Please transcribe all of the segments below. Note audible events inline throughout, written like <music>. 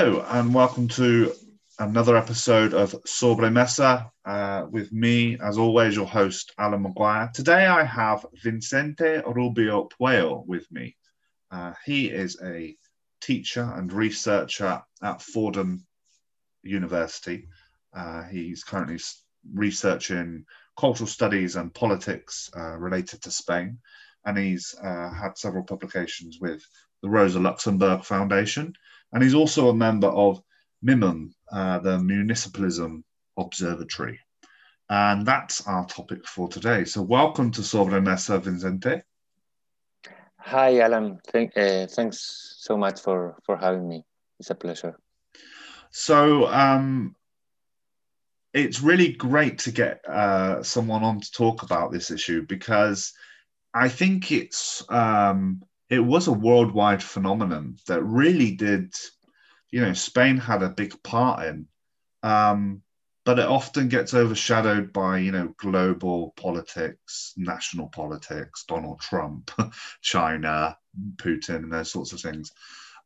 Hello, and welcome to another episode of Sobre Mesa uh, with me, as always, your host, Alan Maguire. Today I have Vicente Rubio Pueyo with me. Uh, he is a teacher and researcher at Fordham University. Uh, he's currently researching cultural studies and politics uh, related to Spain, and he's uh, had several publications with the Rosa Luxemburg Foundation and he's also a member of Minim, uh, the Municipalism Observatory. And that's our topic for today. So, welcome to Sobre Mesa, Vicente. Hi, Alan. Thank, uh, thanks so much for, for having me. It's a pleasure. So, um, it's really great to get uh, someone on to talk about this issue because I think it's um, it was a worldwide phenomenon that really did, you know, Spain had a big part in. Um, but it often gets overshadowed by, you know, global politics, national politics, Donald Trump, <laughs> China, Putin, and those sorts of things.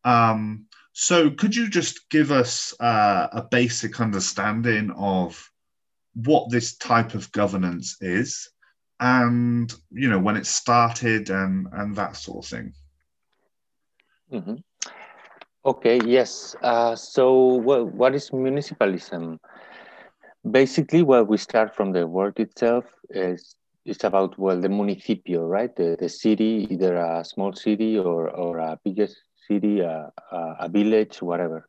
Um, so, could you just give us uh, a basic understanding of what this type of governance is and you know when it started and and that sort of thing. Mm-hmm. okay yes uh, so well what is municipalism? Basically well we start from the word itself is it's about well the municipio right? The, the city either a small city or or a biggest city a, a, a village whatever.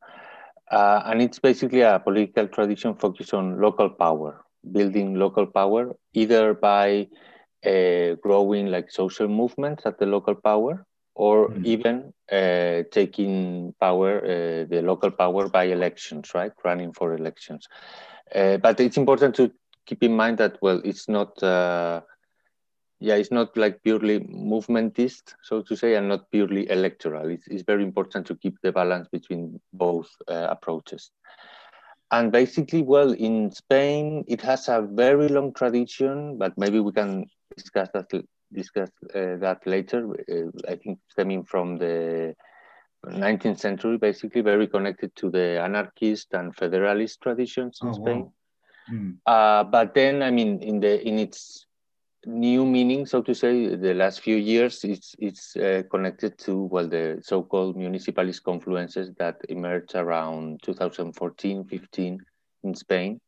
Uh, and it's basically a political tradition focused on local power building local power either by uh, growing like social movements at the local power or mm-hmm. even uh, taking power uh, the local power by elections right? Running for elections. Uh, but it's important to keep in mind that well it's not uh, yeah it's not like purely movementist so to say and not purely electoral. It's, it's very important to keep the balance between both uh, approaches and basically, well, in Spain, it has a very long tradition, but maybe we can discuss that discuss uh, that later. Uh, I think stemming from the 19th century, basically very connected to the anarchist and federalist traditions in oh, Spain. Wow. Mm. Uh, but then, I mean, in the in its new meaning, so to say, the last few years, it's it's uh, connected to well the so-called municipalist confluences that emerged around 2014, 15 in Spain,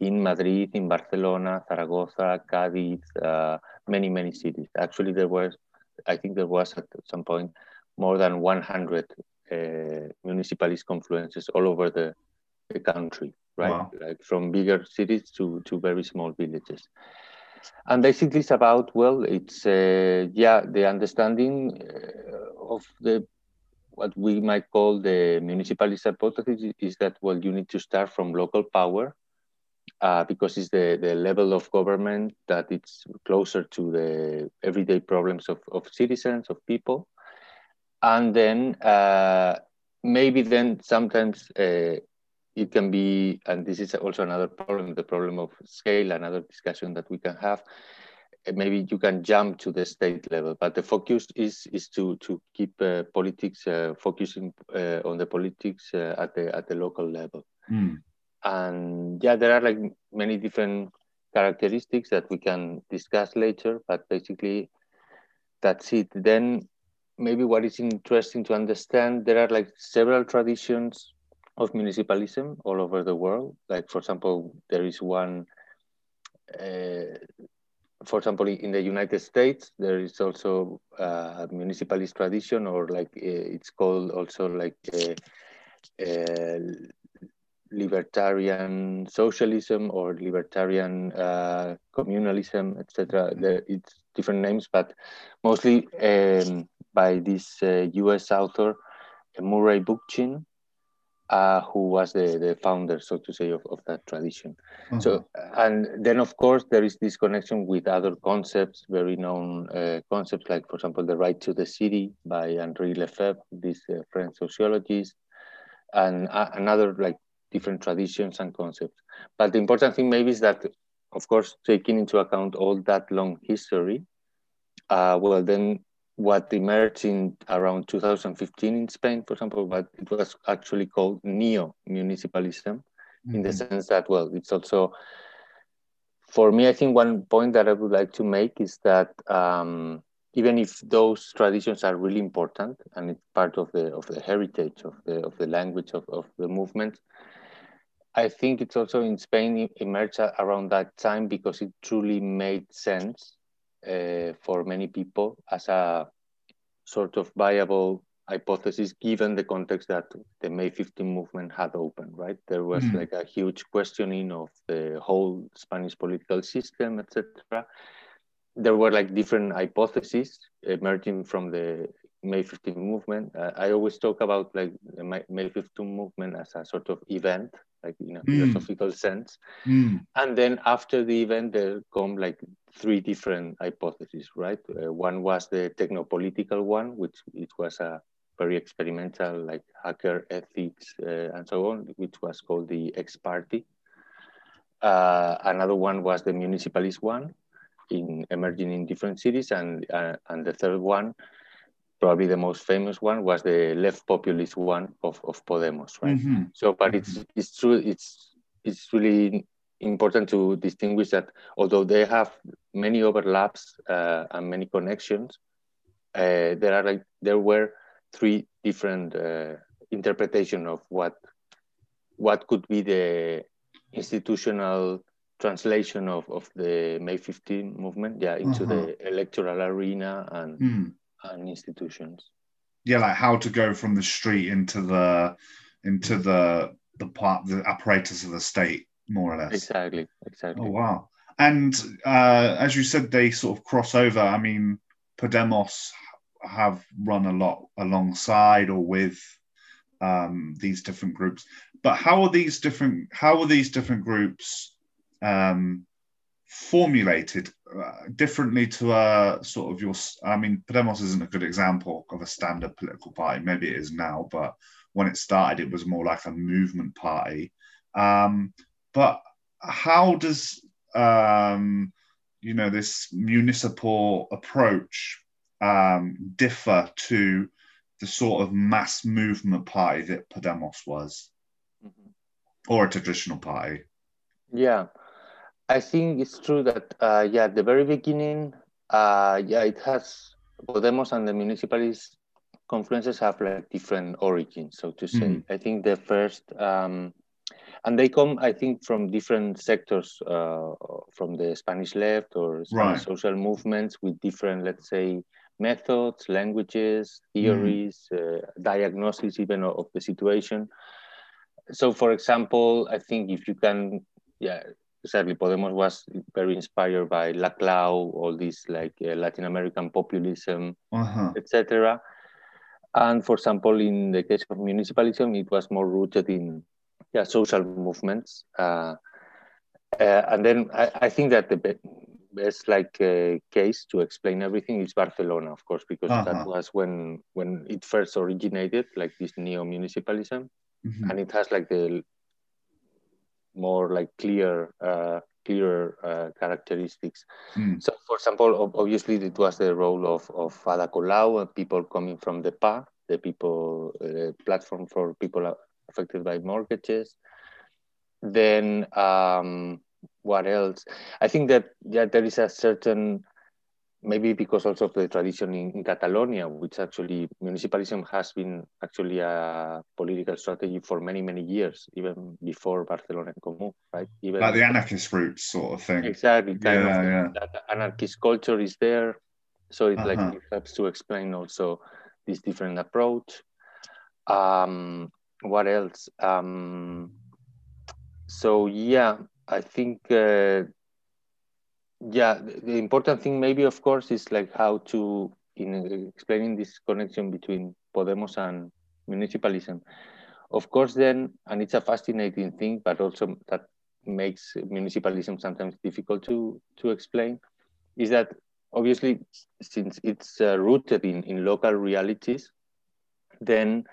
in Madrid, in Barcelona, Zaragoza, Cádiz, uh, many many cities. Actually, there was, I think there was at some point more than 100 uh, municipalist confluences all over the, the country, right? Wow. Like from bigger cities to to very small villages and basically it's about well it's uh, yeah the understanding uh, of the what we might call the municipalist hypothesis is that well you need to start from local power uh, because it's the, the level of government that it's closer to the everyday problems of, of citizens of people. And then uh, maybe then sometimes uh, it can be, and this is also another problem, the problem of scale, another discussion that we can have. Uh, maybe you can jump to the state level, but the focus is is to to keep uh, politics uh, focusing uh, on the politics uh, at the at the local level. Mm. And yeah, there are like many different characteristics that we can discuss later, but basically that's it. Then maybe what is interesting to understand, there are like several traditions of municipalism all over the world. Like, for example, there is one, uh, for example, in the United States, there is also a municipalist tradition, or like uh, it's called also like uh, uh libertarian socialism or libertarian uh, communalism, etc. There, it's different names, but mostly um, by this U.S. Uh, author Murray Bookchin uh, who was the, the founder, so to say, of, of that tradition. Mm-hmm. So, and then of course there is this connection with other concepts, very known uh, concepts, like for example, the right to the city by Henri Lefebvre, this uh, French sociologist, and uh, another like different traditions and concepts. But the important thing maybe is that, of course, taking into account all that long history, uh, well, then what emerged in around 2015 in Spain, for example, but it was actually called neo-municipalism mm-hmm. in the mm-hmm. sense that, well, it's also, for me, I think one point that I would like to make is that um, even if those traditions are really important and it's part of the of the heritage of the of the language of, of the movement, I think it's also in Spain emerged around that time because it truly made sense uh, for many people as a sort of viable hypothesis given the context that the May 15 movement had opened, right? There was mm. like a huge questioning of the whole Spanish political system, etc. There were like different hypotheses emerging from the May 15 movement. Uh, I always talk about like the May 15 movement as a sort of event, like in a mm. philosophical sense. Mm. And then after the event, there come like three different hypotheses, right? Uh, one was the technopolitical one, which it was a very experimental, like hacker ethics uh, and so on, which was called the X Party. Uh, another one was the municipalist one, in emerging in different cities, and uh, and the third one, probably the most famous one, was the left populist one of, of Podemos, right? Mm-hmm. So, but it's mm-hmm. it's true, it's it's really important to distinguish that although they have many overlaps uh, and many connections, uh, there are like there were three different uh, interpretation of what what could be the institutional translation of, of the May 15 movement, yeah, into uh-huh. the electoral arena and mm. And institutions. Yeah, like how to go from the street into the into the the part the apparatus of the state more or less. Exactly, exactly. Oh wow! And uh, as you said, they sort of cross over. I mean, Podemos have run a lot alongside or with um, these different groups. But how are these different? How are these different groups um, formulated uh, differently to a sort of your? I mean, Podemos isn't a good example of a standard political party. Maybe it is now, but when it started, it was more like a movement party. Um, but how does um, you know this municipal approach um, differ to the sort of mass movement party that Podemos was, mm-hmm. or a traditional party? Yeah, I think it's true that uh, yeah, at the very beginning, uh, yeah, it has Podemos and the municipalities confluences have like different origins, so to say. Mm. I think the first um, and they come, I think, from different sectors, uh, from the Spanish left or Spanish right. social movements with different, let's say, methods, languages, theories, mm. uh, diagnosis even of, of, the situation. So, for example, I think if you can, yeah, exactly, Podemos was very inspired by Laclau, all this like uh, Latin American populism, uh-huh. etc. And for example, in the case of municipalism, it was more rooted in yeah, social movements. Uh, uh, and then I, I, think that the best like uh, case to explain everything is Barcelona, of course, because uh-huh. that was when when it first originated, like this neo municipalism, mm-hmm. and it has like the more like clear uh, clearer uh, characteristics. Mm. So, for example, obviously it was the role of of Ada Colau and people coming from the PAH, the people uh, platform for people affected by mortgages. Then um, what else? I think that yeah, there is a certain maybe because also of the tradition in, in, Catalonia, which actually municipalism has been actually a political strategy for many, many years, even before Barcelona en Comú, right? Even like the anarchist roots sort of thing. Exactly. Kind yeah, of yeah. That anarchist culture is there. So it uh-huh. like it helps to explain also this different approach. Um, what else? Um, so yeah, I think uh, yeah, the important thing maybe of course is like how to in explaining this connection between Podemos and municipalism. Of course, then, and it's a fascinating thing, but also that makes municipalism sometimes difficult to to explain, is that obviously since it's uh, rooted in in local realities, then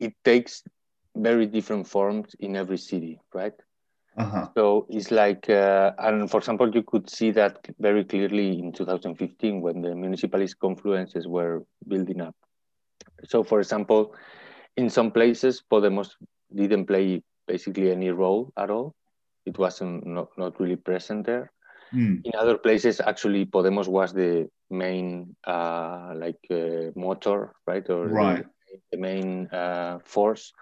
it takes very different forms in every city, right? Uh-huh. So it's like, uh, and for example, you could see that very clearly in 2015 when the municipalist confluences were building up. So, for example, in some places, Podemos didn't play basically any role at all. It wasn't not, not really present there. Mm. In other places, actually, Podemos was the main uh, like uh, motor, right, or right. The, the main uh, force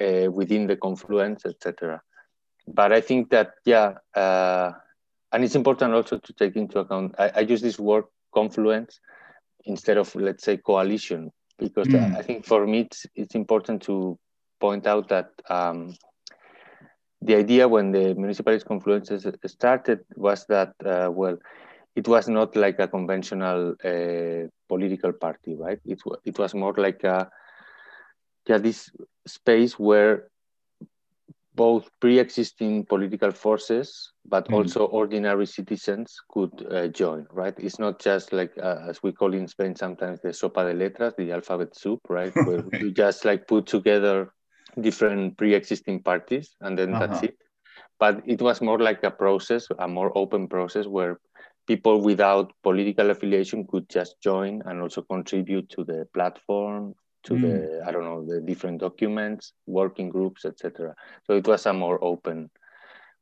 uh, within the confluence, etc but I think that yeah, uh, and it's important also to take into account. I, I, use this word confluence instead of let's say coalition because mm. I think for me it's, it's important to point out that um, the idea when the municipalist confluences started was that uh, well it was not like a conventional uh, political party right it, it was more like a yeah this space where both pre-existing political forces, but mm. also ordinary citizens could uh, join, right? It's not just like, uh, as we call in Spain sometimes, the sopa de letras, the alphabet soup, right? <laughs> Where you just like put together different pre-existing parties and then uh-huh. that's it. But it was more like a process, a more open process where people without political affiliation could just join and also contribute to the platform, to mm. the I don't know the different documents, working groups, etc. So it was a more open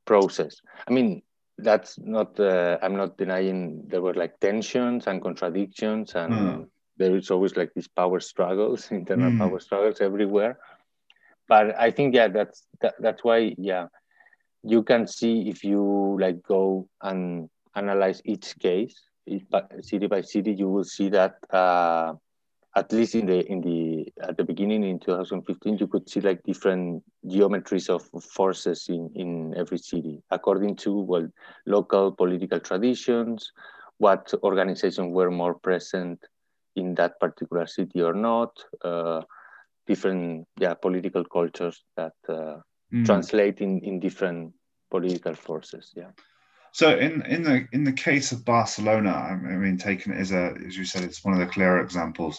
process. I mean, that's not. Uh, I'm not denying there were like tensions and contradictions, and mm. there is always like these power struggles, <laughs> internal mm. power struggles everywhere. But I think yeah, that's that, that's why yeah, you can see if you like go and analyze each case, city by city, you will see that. Uh, at least in the in the at the beginning in 2015 you could see like different geometries of forces in in every city according to well local political traditions what organizations were more present in that particular city or not uh, different yeah political cultures that uh, mm. translate in in different political forces yeah so in in the in the case of Barcelona, I mean, taking it as a as you said, it's one of the clearer examples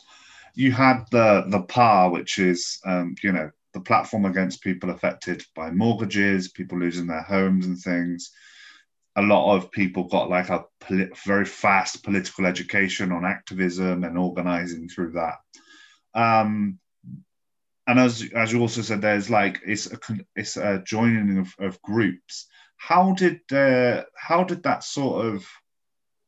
you had the the PAH, which is um, you know the platform against people affected by mortgages, people losing their homes and things. A lot of people got like a poli- very fast political education on activism and organizing through that. Um, and as as you also said, there's like it's a it's a joining of, of groups. How did uh, how did that sort of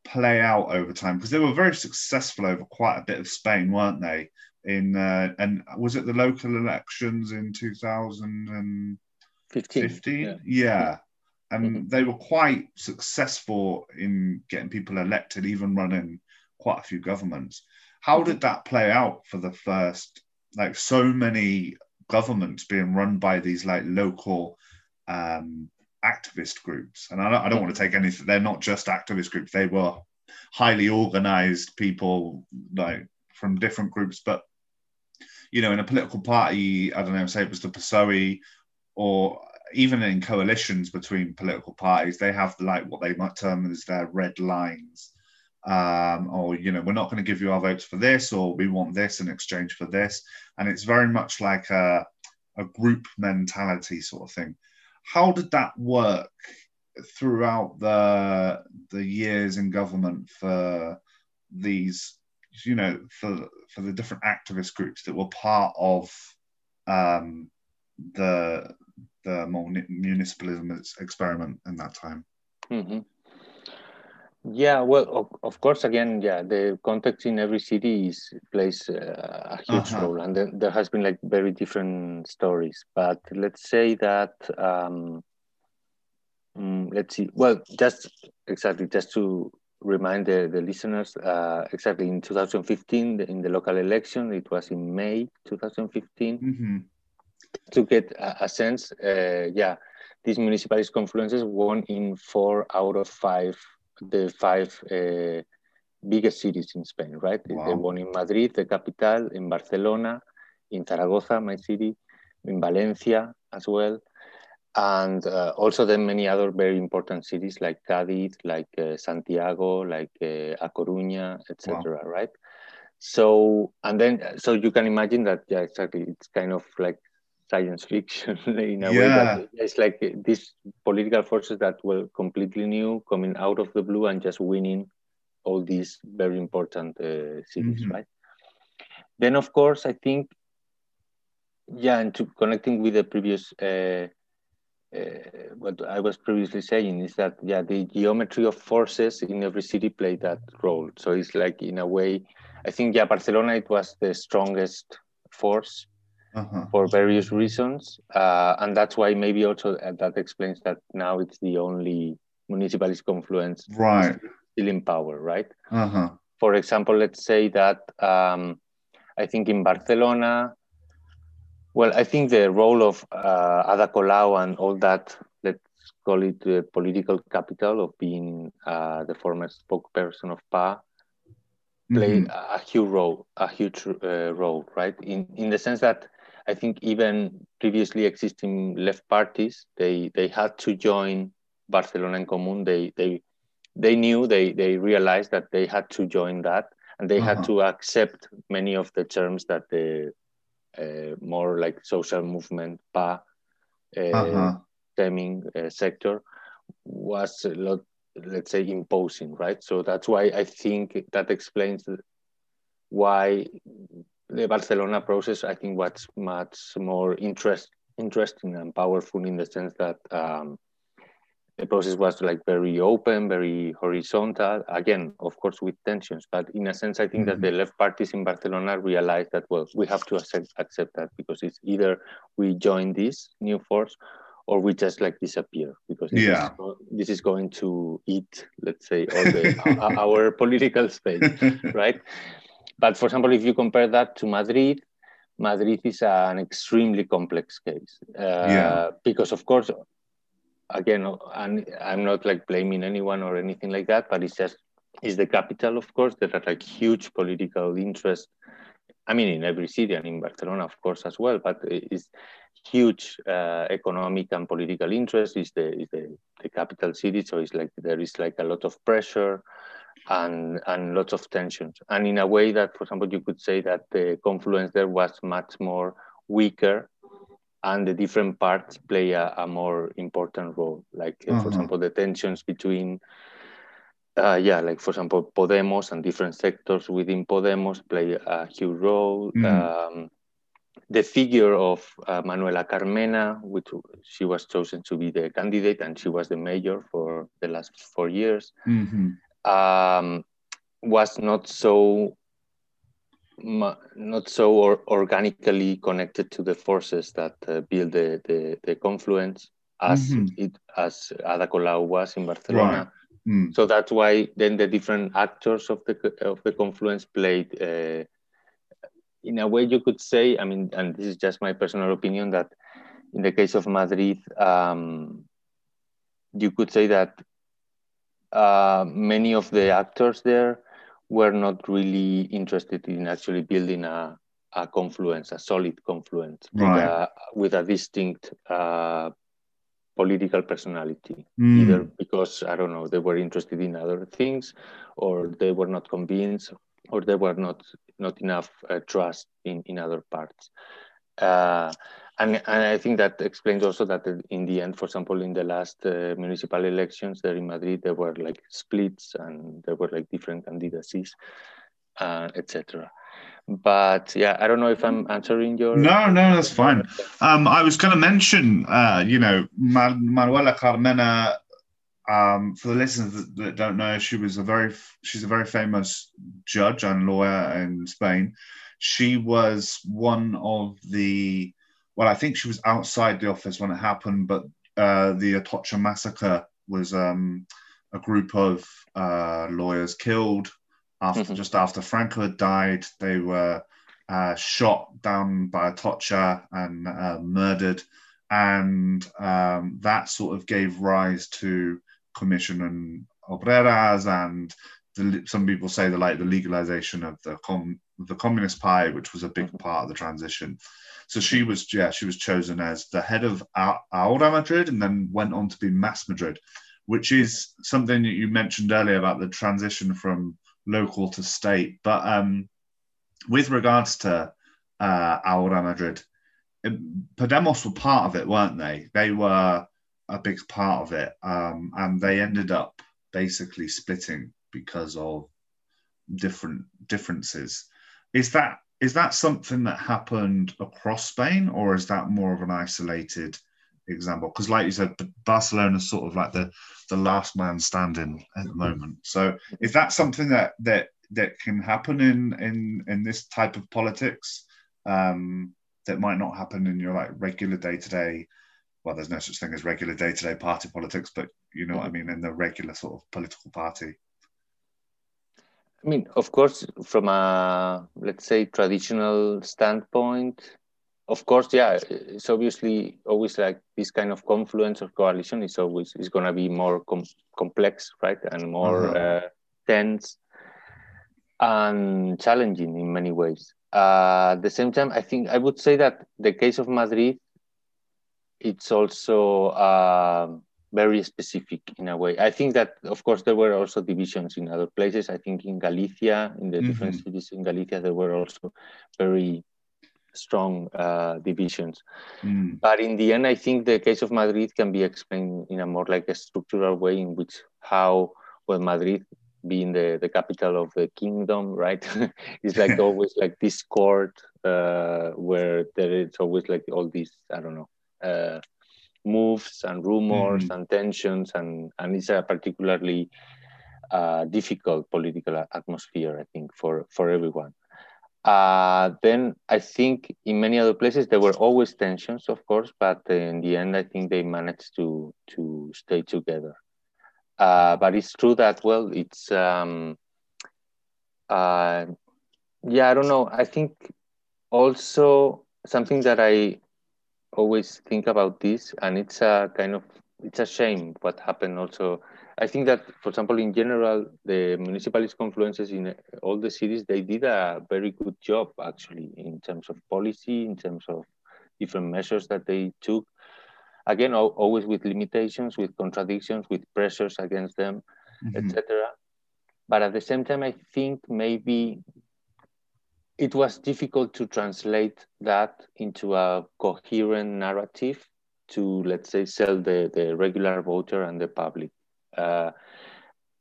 play out over time because they were very successful over quite a bit of Spain, weren't they? In uh, and was it the local elections in 2015? Yeah. yeah. And mm-hmm. they were quite successful in getting people elected, even running quite a few governments. How mm-hmm. did that play out for the first, like so many governments being run by these like local um, activist groups, and I don't, I don't want to take anything. They're not just activist groups; they were highly organized people, like from different groups. But you know, in a political party, I don't know, say it was the PSOE, or even in coalitions between political parties, they have like what they might term as their red lines. Um, or you know, we're not going to give you our votes for this, or we want this in exchange for this, and it's very much like a, a group mentality sort of thing how did that work throughout the the years in government for these you know for for the different activist groups that were part of um, the the municipalism experiment in that time mm-hmm. Yeah, well, of, of, course, again, yeah, the context in every city is, plays uh, a huge uh-huh. role, and then there has been like very different stories. But let's say that, um, um, let's see, well, just exactly, just to remind the, the listeners, uh, exactly in 2015, in the local election, it was in May 2015, mm-hmm. to get a, a sense, uh, yeah, these municipalist confluences won in four out of five the five uh, biggest cities in Spain, right? Wow. The one in Madrid, the capital, in Barcelona, in Zaragoza, my city, in Valencia as well, and uh, also then many other very important cities like Cádiz, like uh, Santiago, like uh, A Coruña, etc. Wow. Right? So and then so you can imagine that yeah exactly it's kind of like science fiction <laughs> in a yeah. way that it's like these political forces that were completely new coming out of the blue and just winning all these very important uh, cities mm-hmm. right then of course i think yeah and to connecting with the previous uh, uh, what I was previously saying is that yeah, the geometry of forces in every city play that role. So it's like in a way, I think yeah, Barcelona it was the strongest force uh-huh. for various reasons, uh, and that's why maybe also uh, that explains that now it's the only municipalist confluence right still in power, right? Uh-huh. For example, let's say that um, I think in Barcelona well, I think the role of uh, Ada Colau and all that, let's call it the political capital of being uh, the former spokesperson of PAH, played mm-hmm. a huge role, a huge uh, role, right? In in the sense that I think even previously existing left parties, they they had to join Barcelona en Comú. They they they knew they they realized that they had to join that, and they uh-huh. had to accept many of the terms that the uh, more like social movement PAH uh, uh-huh. stemming uh, sector was a lot, let's say, imposing, right? So that's why I think that explains why the Barcelona process, I think, was much more interest, interesting and powerful in the sense that um, the process was like very open, very horizontal. Again, of course, with tensions, but in a sense, I think mm-hmm. that the left parties in Barcelona realized that well, we have to accept, accept that because it's either we join this new force or we just like disappear because this, yeah. is, this is going to eat, let's say, all the, our political space, <laughs> right? But for example, if you compare that to Madrid, Madrid is an extremely complex case uh, yeah. because, of course, again, and I'm not like blaming anyone or anything like that, but it's just it's the capital, of course. There are like huge political interest. I mean, in every city and in Barcelona, of course, as well. But it's huge uh, economic and political interest. Is the is the, the capital city, so it's like there is like a lot of pressure and and lots of tensions. And in a way that, for example, you could say that the confluence there was much more weaker and the different parts play a, a more important role. Like, uh, for mm-hmm. example, the tensions between, uh, yeah, like for example, Podemos and different sectors within Podemos play a huge role. Mm. Um, the figure of uh, Manuela Carmena, which she was chosen to be the candidate, and she was the mayor for the last four years, mm-hmm. Um, was not so not so or organically connected to the forces that uh, build the, the, the, confluence as mm-hmm. it as Ada Colau was in Barcelona. Right. Mm. So that's why then the different actors of the of the confluence played. Uh, in a way, you could say. I mean, and this is just my personal opinion that in the case of Madrid, um, you could say that uh, many of the actors there were not really interested in actually building a, a confluence, a solid confluence right. with, a, with a distinct uh, political personality, mm. either because, I don't know, they were interested in other things or they were not convinced or there were not, not enough uh, trust in, in other parts. And, and I think that explains also that in the end, for example, in the last uh, municipal elections there in Madrid, there were like splits and there were like different candidacies, uh, etc. But yeah, I don't know if I'm answering your. No, no, that's fine. Um, I was going to mention, uh, you know, Manuela Carmena. Um, for the listeners that, that don't know, she was a very she's a very famous judge and lawyer in Spain. She was one of the well, I think she was outside the office when it happened, but uh, the Atocha massacre was um, a group of uh, lawyers killed after mm-hmm. just after Franco had died. They were uh, shot down by Atocha and uh, murdered, and um, that sort of gave rise to Comisiones Obreras and the, some people say the like the legalization of the com, the Communist Party, which was a big mm-hmm. part of the transition. So she was, yeah, she was chosen as the head of Ahora Madrid and then went on to be Más Madrid, which is something that you mentioned earlier about the transition from local to state. But um, with regards to uh, Ahora Madrid, Podemos were part of it, weren't they? They were a big part of it, um, and they ended up basically splitting because of different differences. Is that is that something that happened across Spain, or is that more of an isolated example? Because, like you said, Barcelona is sort of like the the last man standing at the moment. So, is that something that that that can happen in in in this type of politics um, that might not happen in your like regular day to day? Well, there's no such thing as regular day to day party politics, but you know what I mean in the regular sort of political party. I mean, of course, from a let's say traditional standpoint, of course, yeah, it's obviously always like this kind of confluence or coalition is always is going to be more com- complex, right, and more uh-huh. uh, tense and challenging in many ways. Uh, at the same time, I think I would say that the case of Madrid, it's also. Uh, very specific in a way. I think that, of course, there were also divisions in other places. I think in Galicia, in the mm-hmm. different cities in Galicia, there were also very strong uh, divisions. Mm. But in the end, I think the case of Madrid can be explained in a more like a structural way in which how, well, Madrid being the, the capital of the kingdom, right? <laughs> it's like <laughs> always like this court uh, where there is always like all these, I don't know, uh, moves and rumors mm-hmm. and tensions, and, and it's a particularly uh, difficult political atmosphere, I think, for, for everyone. Uh, then I think in many other places there were always tensions, of course, but in the end, I think they managed to to stay together. Uh, but it's true that well, it's um, uh, yeah, I don't know. I think also something that I always think about this, and it's a kind of it's a shame what happened. Also, I think that, for example, in general, the municipalist confluences in all the cities they did a very good job actually in terms of policy, in terms of different measures that they took. Again, always with limitations, with contradictions, with pressures against them, mm-hmm. etc. But at the same time, I think maybe it was difficult to translate that into a coherent narrative to let's say sell the, the regular voter and the public uh,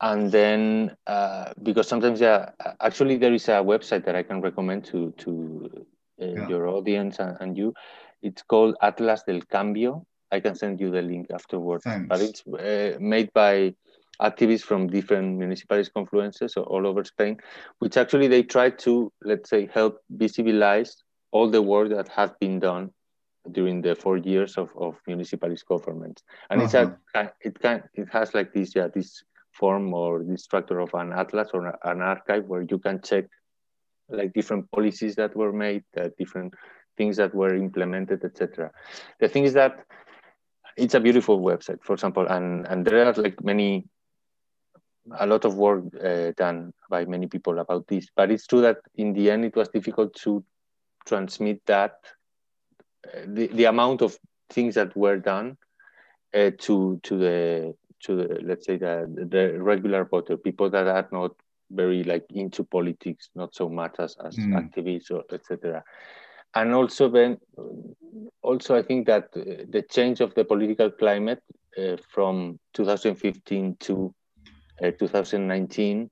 and then uh, because sometimes yeah actually there is a website that i can recommend to to uh, yeah. your audience and, and, you it's called atlas del cambio i can send you the link afterwards Thanks. but it's uh, made by activists from different municipalities confluences all over Spain, which actually they try to, let's say, help visibilize all the work that has been done during the four years of, of municipalist government. And uh-huh. it's a uh-huh. it can it has like this yeah this form or this structure of an atlas or an archive where you can check like different policies that were made, uh, different things that were implemented, etc. The thing is that it's a beautiful website, for example, and and there are like many a lot of work uh, done by many people about this. But it's true that in the end, it was difficult to transmit that uh, the, the amount of things that were done uh, to to the to the let's say the the regular voter, people that are not very like into politics, not so much as as mm. activists or etc. And also then, also I think that the change of the political climate uh, from 2015 to uh, 2019,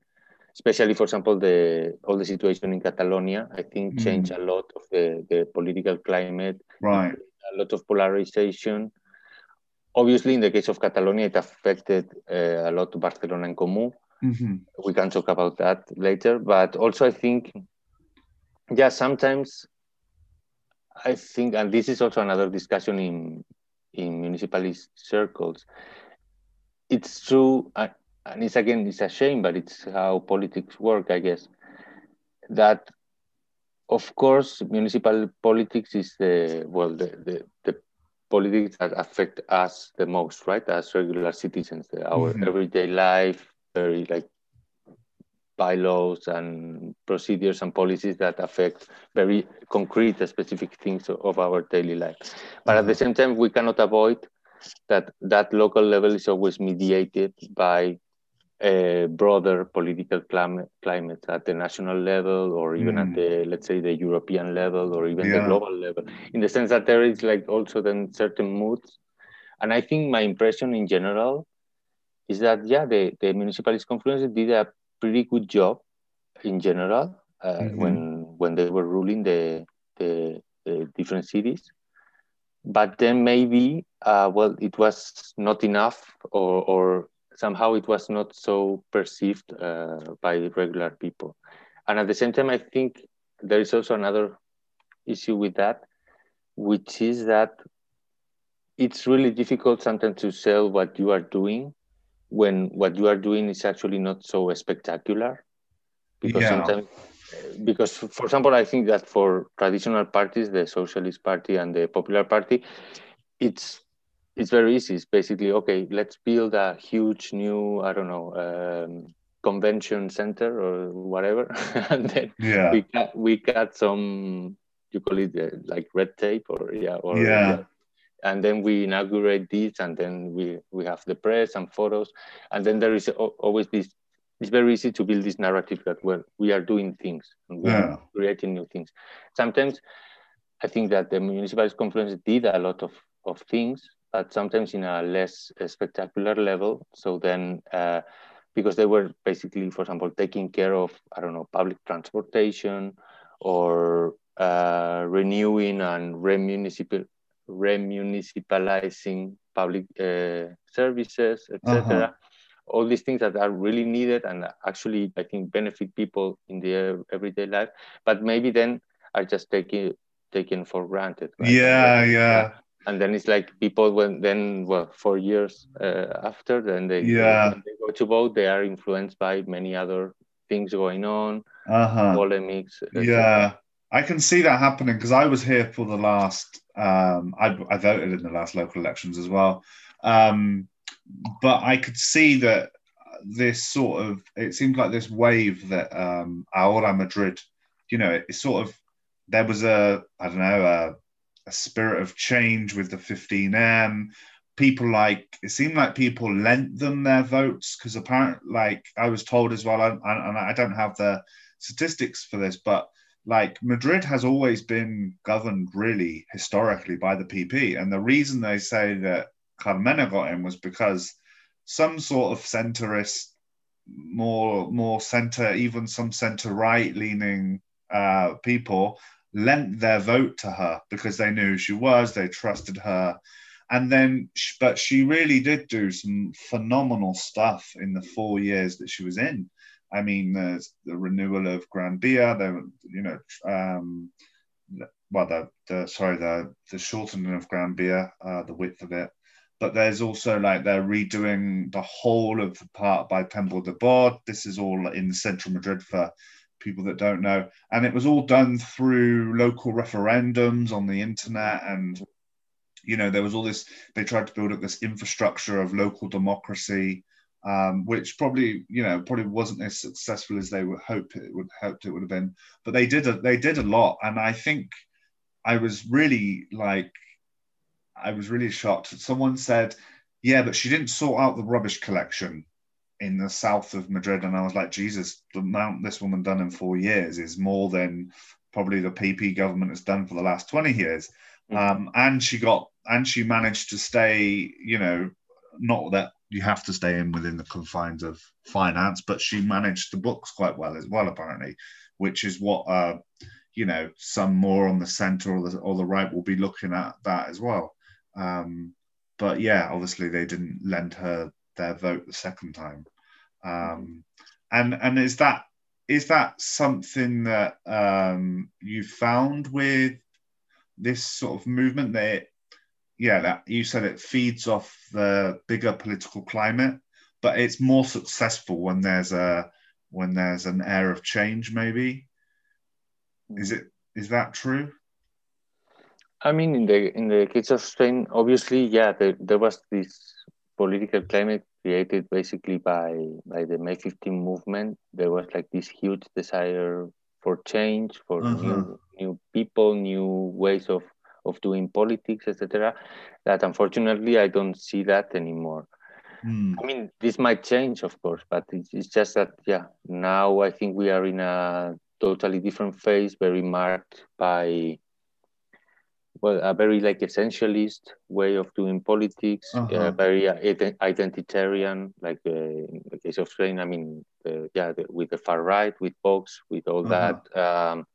especially for example the all the situation in Catalonia, I think mm. changed a lot of the, the political climate. Right. A lot of polarization. Obviously, in the case of Catalonia, it affected uh, a lot of Barcelona en Comú. Mm-hmm. We can talk about that later. But also, I think, yeah, sometimes I think, and this is also another discussion in in municipalist circles. It's true and it's again it's a shame but it's how politics work i guess that of course municipal politics is the well the, the, the politics that affect us the most right as regular citizens our mm-hmm. everyday life very like bylaws and procedures and policies that affect very concrete specific things of our daily life but at the mm-hmm. same time we cannot avoid that that local level is always mediated by a broader political climate, climate at the national level or even mm. at the let's say the european level or even yeah. the global level in the sense that there is like also then certain moods and i think my impression in general is that yeah the, the municipalist confluence did a pretty good job in general uh, mm-hmm. when when they were ruling the, the, the different cities but then maybe uh, well it was not enough or, or somehow it was not so perceived uh, by regular people. And at the same time, I think there is also another issue with that, which is that it's really difficult sometimes to sell what you are doing when what you are doing is actually not so spectacular. Because yeah. sometimes, because for example, I think that for traditional parties, the Socialist Party and the Popular Party, it's it's very easy. It's basically okay. Let's build a huge new I don't know um, convention center or whatever, <laughs> and then yeah. we cut we cut some you call it uh, like red tape or yeah or yeah. And then we inaugurate this, and then we we have the press and photos, and then there is always this. It's very easy to build this narrative that well we are doing things and we yeah. are creating new things. Sometimes I think that the municipal conference did a lot of, of things, but sometimes in a less spectacular level. So then, uh, because they were basically, for example, taking care of, I don't know, public transportation or uh, renewing and remunicipal, remunicipalizing public uh, services, etc. Uh-huh. All these things that are really needed and actually, I think, benefit people in their everyday life, but maybe then are just taking taken for granted. Right? Yeah, yeah and then it's like people when then well four years uh, after then they yeah. they go to vote they are influenced by many other things going on uh-huh. polemics yeah. I can see that happening because i was here for the last um I, I voted in the last local elections as well. Um but i could see that this sort of it seems like this wave that um ahora madrid you know it sort of there was a i don't know a a spirit of change with the 15M. People like it seemed like people lent them their votes because apparently, like I was told as well, and I, I don't have the statistics for this, but like Madrid has always been governed really historically by the PP, and the reason they say that Carmena got in was because some sort of centrist, more more center, even some center right leaning uh, people lent their vote to her because they knew who she was, they trusted her. And then, but she really did do some phenomenal stuff in the four years that she was in. I mean, there's the renewal of Gran Via, there, you know, um, well, the, the sorry, the the shortening of Gran Via, uh, the width of it. But there's also like they're redoing the whole of the part by Templo de Debod. This is all in central Madrid for people that don't know. And it was all done through local referendums on the internet. And, you know, there was all this, they tried to build up this infrastructure of local democracy, um, which probably, you know, probably wasn't as successful as they would hope it would hoped it would have been. But they did a, they did a lot. And I think I was really like, I was really shocked. Someone said, yeah, but she didn't sort out the rubbish collection in the south of Madrid, and I was like, Jesus, the amount this woman done in four years is more than probably the PP government has done for the last twenty years. Mm-hmm. Um, and she got and she managed to stay, you know, not that you have to stay in within the confines of finance, but she managed the books quite well as well, apparently, which is what uh, you know some more on the centre or the or the right will be looking at that as well. Um, but yeah, obviously they didn't lend her their vote the second time. Um, and and is that is that something that um, you found with this sort of movement that yeah that you said it feeds off the bigger political climate but it's more successful when there's a when there's an air of change maybe? Is it is that true? I mean in the in the case of spain obviously yeah there, there was this political climate created basically by by the May 15 movement. There was like this huge desire for change, for uh-huh. new new people, new ways of of doing politics, etc. That unfortunately I don't see that anymore. Mm. I mean, this might change, of course, but it's, it's just that, yeah, now I think we are in a totally different phase, very marked by well, a very like essentialist way of doing politics, uh, very uh, ident- identitarian, like uh, in the case of Spain. I mean, uh, yeah, the, with the far right, with Vox, with all Uh-huh. that. Um,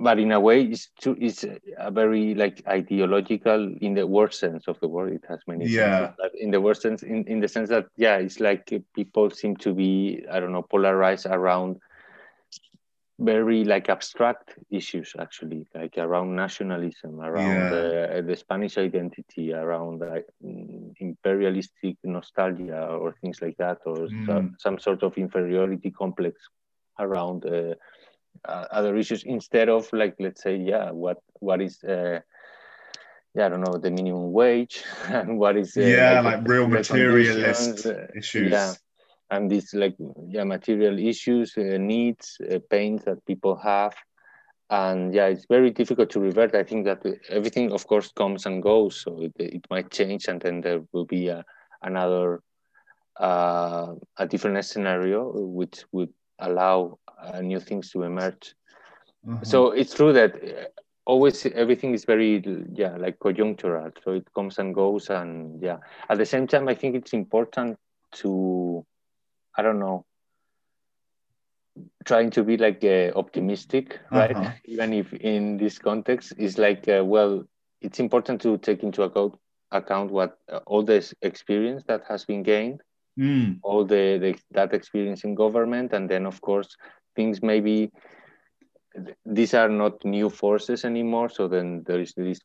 but in a way, it's too, it's a very like ideological in the worst sense of the word. It has many Yeah. senses, but in the worst sense, in, in the sense that yeah, it's like people seem to be I don't know polarized around very like abstract issues actually like around nationalism around Yeah. uh, the spanish identity around uh, mm, imperialistic nostalgia or things like that or Mm. some, some sort of inferiority complex around uh, uh, other issues instead of like let's say yeah what what is uh, yeah i don't know the minimum wage <laughs> and what is uh, yeah, the- like real materialist uh, issues. yeah and these like yeah material issues uh, needs uh, pains that people have. And yeah it's very difficult to revert. I think that everything of course comes and goes. So it, it might change and then there will be a, another uh, a different scenario which would allow uh, new things to emerge. Uh-huh. so it's true that uh, always everything is very yeah like conjunctural. So it comes and goes and yeah. At the same time i think it's important to i don't know trying to be like uh, optimistic right Uh-huh. even if in this context is like uh, well it's important to take into account account what uh, all this experience that has been gained Mm. all the, the that experience in government and then of course things maybe these are not new forces anymore so then there is this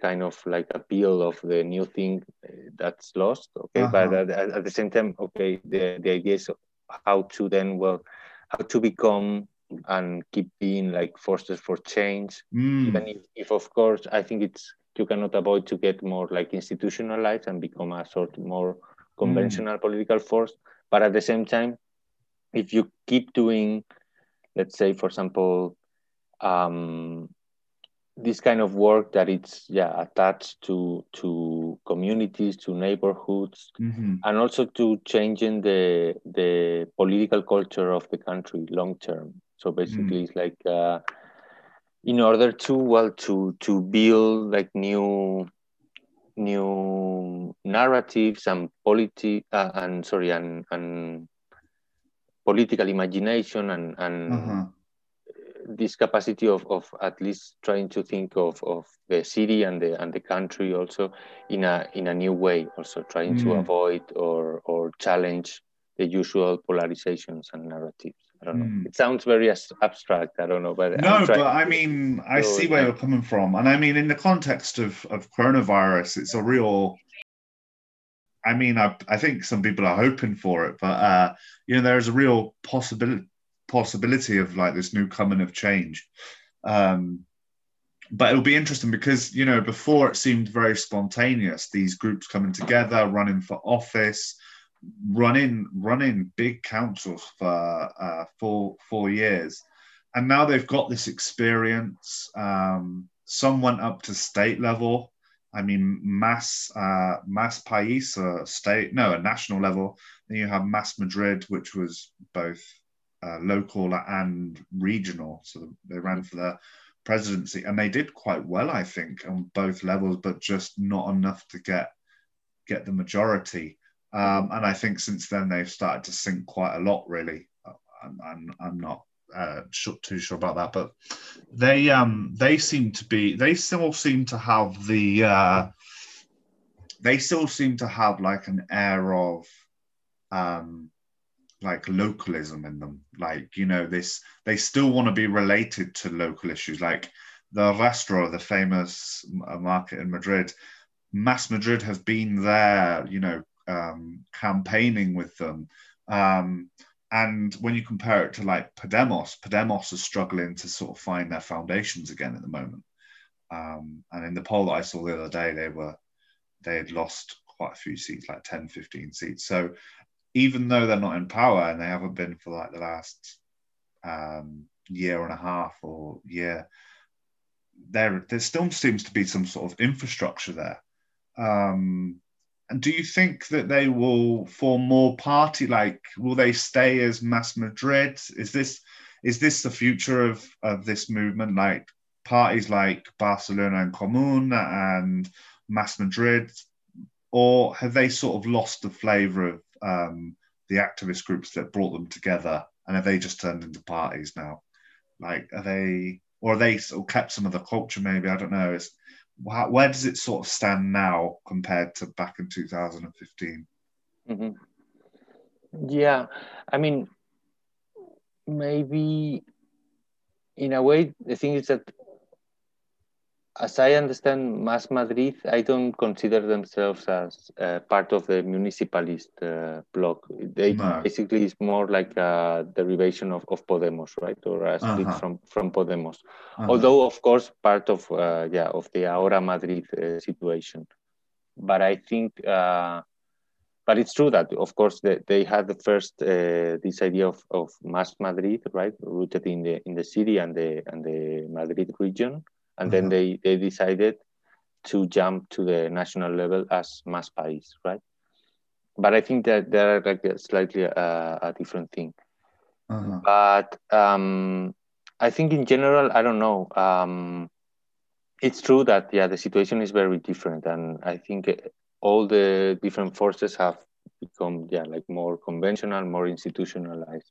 kind of like appeal of the new thing uh, that's lost okay but Uh-huh. at, at- at the same time okay the, the idea is how to then well how to become and keep being like forces for change even Mm. if, if of course i think it's you cannot avoid to get more like institutionalized and become a sort of more conventional political force but at the same time if you keep doing let's say for example um, this kind of work that it's yeah attached to to communities to neighborhoods hmm and also to changing the the political culture of the country long term. So basically it's like uh, in order to well to to build like new new narratives and politi- uh, and sorry and and political imagination and and Uh-huh. This capacity of, of at least trying to think of, of the city and the and the country also in a in a new way also trying to Mm. avoid or or challenge the usual polarizations and narratives i don't know Mm. it sounds very abstract i don't know but No, but I mean, I see where you're coming from, and I mean, in the context of of coronavirus, it's a real. I mean, I I think some people are hoping for it, but uh, you know, there is a real possibility possibility of like this new coming of change. Um, but it'll be interesting because you know before it seemed very spontaneous. These groups coming together, running for office, running running big councils for uh, four four years, and now they've got this experience. Um, some went up to state level. I mean, Más uh, Más País, uh, state no, a national level. Then you have Más Madrid, which was both uh, local and regional. So they ran for the presidency, and they did quite well, I think, on both levels, but just not enough to get get the majority. Um, and I think since then they've started to sink quite a lot. Really, I'm, I'm, I'm not uh, too sure about that, but they um they seem to be they still seem to have the uh, they still seem to have like an air of um like localism in them like you know this they still want to be related to local issues like the Rastro, the famous uh, market in Madrid, Más Madrid has been there, you know, um, campaigning with them. Um, and when you compare it to like Podemos, Podemos is struggling to sort of find their foundations again at the moment. Um, and in the poll that I saw the other day, they were they had lost quite a few seats, like 10, 15 seats. So even though they're not in power and they haven't been for like the last um, year and a half or year, there there still seems to be some sort of infrastructure there. Um, and do you think that they will form more party? Like, will they stay as Más Madrid? Is this is this the future of of this movement? Like parties like Barcelona en Comú and Más Madrid, or have they sort of lost the flavour of um, the activist groups that brought them together, and have they just turned into parties now? Like, are they, or are they sort of kept some of the culture? Maybe I don't know. It's where does it sort of stand now compared to back in 2015? Mm-hmm. Yeah, I mean, maybe in a way, the thing is that as I understand Más Madrid, I don't consider themselves as uh, part of the municipalist uh, bloc. They no. basically is more like a derivation of, of Podemos, right, or a split uh-huh. from from Podemos. Uh-huh. Although, of course, part of uh, yeah of the Ahora Madrid uh, situation. But I think, uh, but it's true that of course they, they had the first uh, this idea of, of Más Madrid, right, rooted in the in the city and the and the Madrid region and then mm-hmm. they, they decided to jump to the national level as Más País, right? But I think that they're like a slightly uh, a different thing. Uh-huh. But um, I think in general, I don't know. Um, it's true that yeah, the situation is very different, and I think all the different forces have become yeah like more conventional, more institutionalized.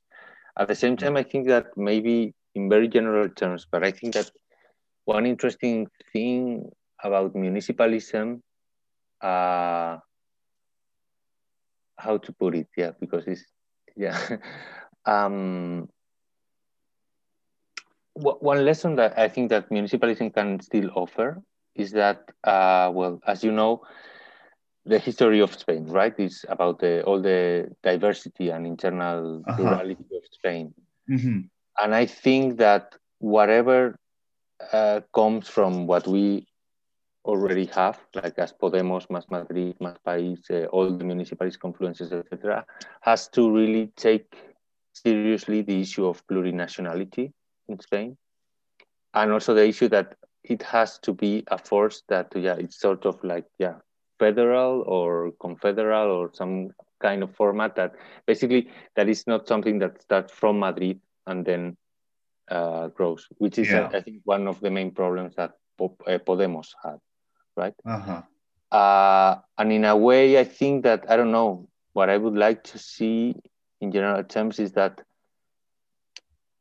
At the same time, I think that maybe in very general terms, but I think that one interesting thing about municipalism, uh, how to put it, yeah, because it's, yeah. <laughs> um, one lesson that I think that municipalism can still offer is that, uh, well, as you know, the history of Spain, right, is about the, all the diversity and internal uh-huh. plurality of Spain. Mm-hmm. And I think that whatever uh, comes from what we already have, like as Podemos, Más Madrid, Más País, uh, all the municipalities, confluences, etc., has to really take seriously the issue of plurinationality in Spain, and also the issue that it has to be a force that, yeah, it's sort of like, yeah, federal or confederal or some kind of format that basically that is not something that starts from Madrid and then uh, grows, which is, yeah. I think, one of the main problems that uh, Podemos had, right? Uh-huh. Uh, and in a way, I think that, I don't know, what I would like to see in general terms is that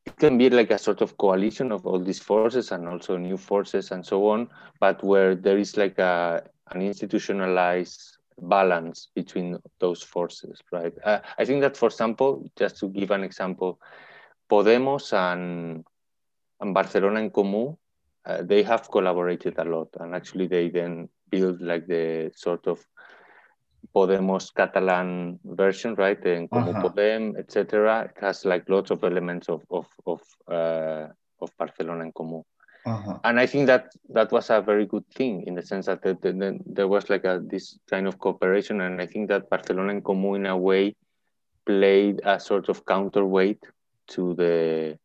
it can be like a sort of coalition of all these forces and also new forces and so on, but where there is like a, an institutionalized balance between those forces, right? Uh, I think that, for example, just to give an example, Podemos and, and Barcelona en Comú, uh, they have collaborated a lot. And actually, they then build like the sort of Podemos Catalan version, right? En Comú uh-huh. Podem, etc. It has like lots of elements of, of, of, uh, of Barcelona en Comú. Uh-huh. And I think that that was a very good thing in the sense that the, the, the, there was like a, this kind of cooperation. And I think that Barcelona en Comú, in a way, played a sort of counterweight to the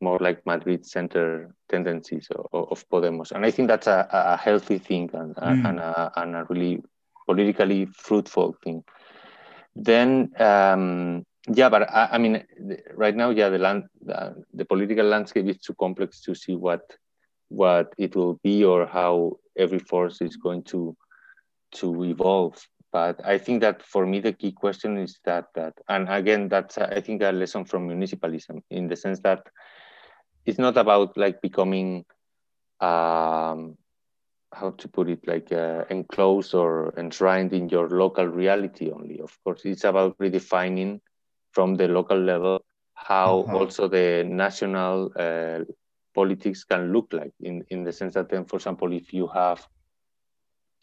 more like Madrid center tendencies of, of Podemos. And I think that's a, a healthy thing and, mm. and, a, and, a, really politically fruitful thing. Then, um, yeah, but I, I, mean, right now, yeah, the land, the, the, political landscape is too complex to see what what it will be or how every force is going to to evolve. But I think that for me, the key question is that, that and again, that's, I think, a lesson from municipalism in the sense that it's not about like becoming, um, how to put it, like uh, enclosed or enshrined in your local reality only. Of course, it's about redefining from the local level how uh-huh. also the national uh, politics can look like in, in the sense that then, for example, if you have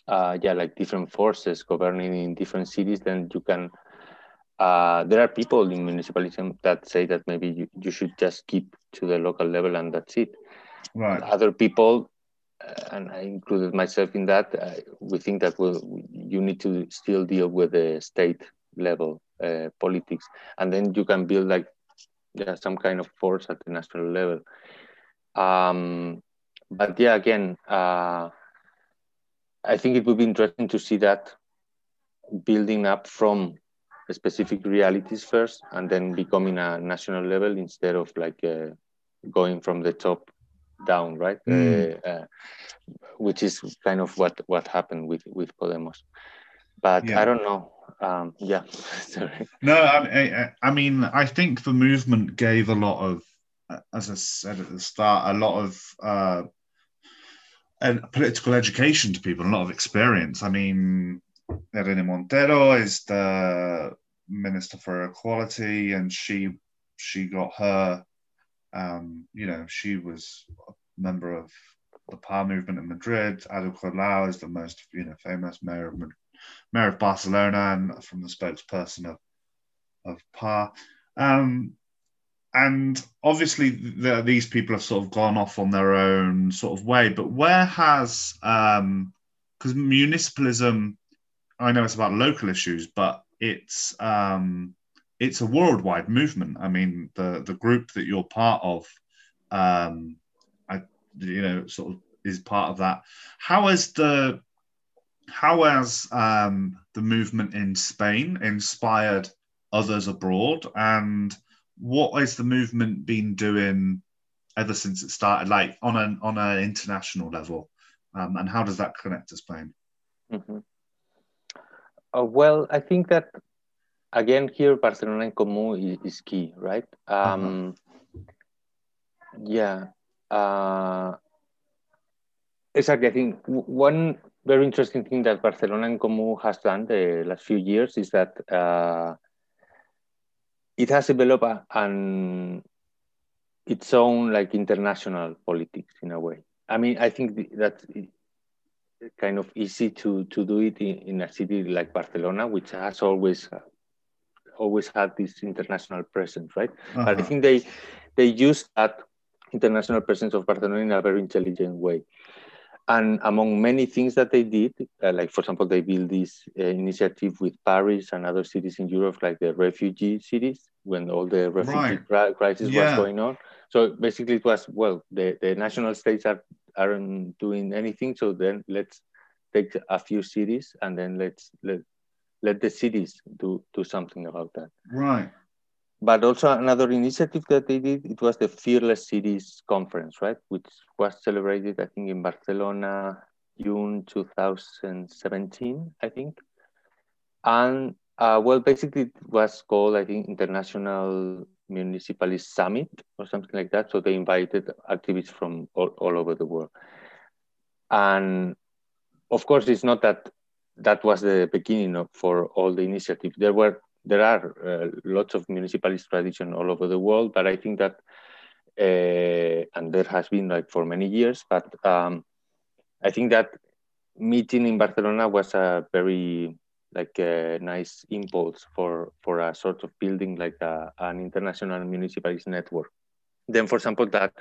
uh, yeah, like different forces governing in different cities, then you can. Uh, there are people in municipalism that say that maybe you, you should just keep to the local level and that's it. Right. Other people, uh, and I included myself in that, uh, we think that we'll, you need to still deal with the state level uh, politics, and then you can build like yeah, some kind of force at the national level. Um, but yeah, again, uh, I think it would be interesting to see that building up from specific realities first and then becoming a national level instead of like uh, going from the top down right mm. uh, uh, which is kind of what what happened with with podemos but yeah. i don't know um yeah <laughs> sorry no I, I mean i think the movement gave a lot of as i said at the start a lot of uh and political education to people a lot of experience i mean Irene Montero is the Minister for Equality, and she she got her. Um, you know, she was a member of the PAH movement in Madrid. Ada Colau is the most you know famous mayor of mayor of Barcelona, and from the spokesperson of of PAH. Um, and obviously, the, these people have sort of gone off on their own sort of way. But where has because um, municipalism I know it's about local issues, but it's um, it's a worldwide movement. I mean, the the group that you're part of, um, I you know, sort of is part of that. How has the how has um, the movement in Spain inspired others abroad, and what has the movement been doing ever since it started, like on an on an international level, um, and how does that connect to Spain? Mm-hmm. Uh, well, I think that again here Barcelona en Comú is, is key, right? Um, uh-huh. Yeah. Uh, exactly. I think one very interesting thing that Barcelona en Comú has done the last few years is that uh, it has developed an its own like international politics in a way. I mean, I think that kind of easy to to do it in, in a city like Barcelona, which has always always had this international presence, right? Uh-huh. But I think they they use that international presence of Barcelona in a very intelligent way. And among many things that they did, uh, like for example, they built this uh, initiative with Paris and other cities in Europe, like the refugee cities, when all the refugee right. crisis yeah. was going on. So basically, it was well, the, the national states are aren't doing anything, so then let's take a few cities and then let's let let the cities do do something about that. Right. But also another initiative that they did, it was the Fearless Cities Conference, right? Which was celebrated, I think, in Barcelona, June 2017, I think. And uh, well, basically it was called, I think, International Municipalist Summit or something like that. So they invited activists from all, all over the world. And of course, it's not that that was the beginning of, for all the initiatives. There were there are uh, lots of municipalist tradition all over the world, but I think that uh, and there has been like for many years, but um, I think that meeting in Barcelona was a very like a nice impulse for for a sort of building like a, an international municipalist network. Then, for example, that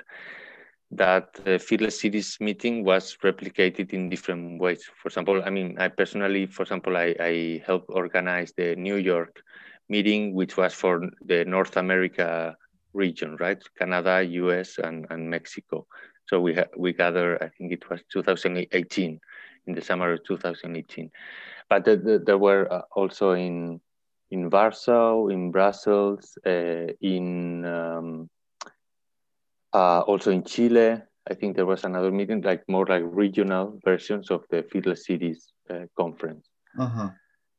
that uh, Fearless Cities meeting was replicated in different ways. For example, I mean, I personally, for example, I, I helped organize the New York meeting, which was for the North America region, right? Canada, US, and, and Mexico. So we we gathered, I think it was 2018, in the summer of 2018 but the, the, there were uh, also in in Warsaw, in Brussels, uh, in um, uh, also in Chile. I think there was another meeting, like more like regional versions of the Fearless Cities uh, conference. Uh-huh.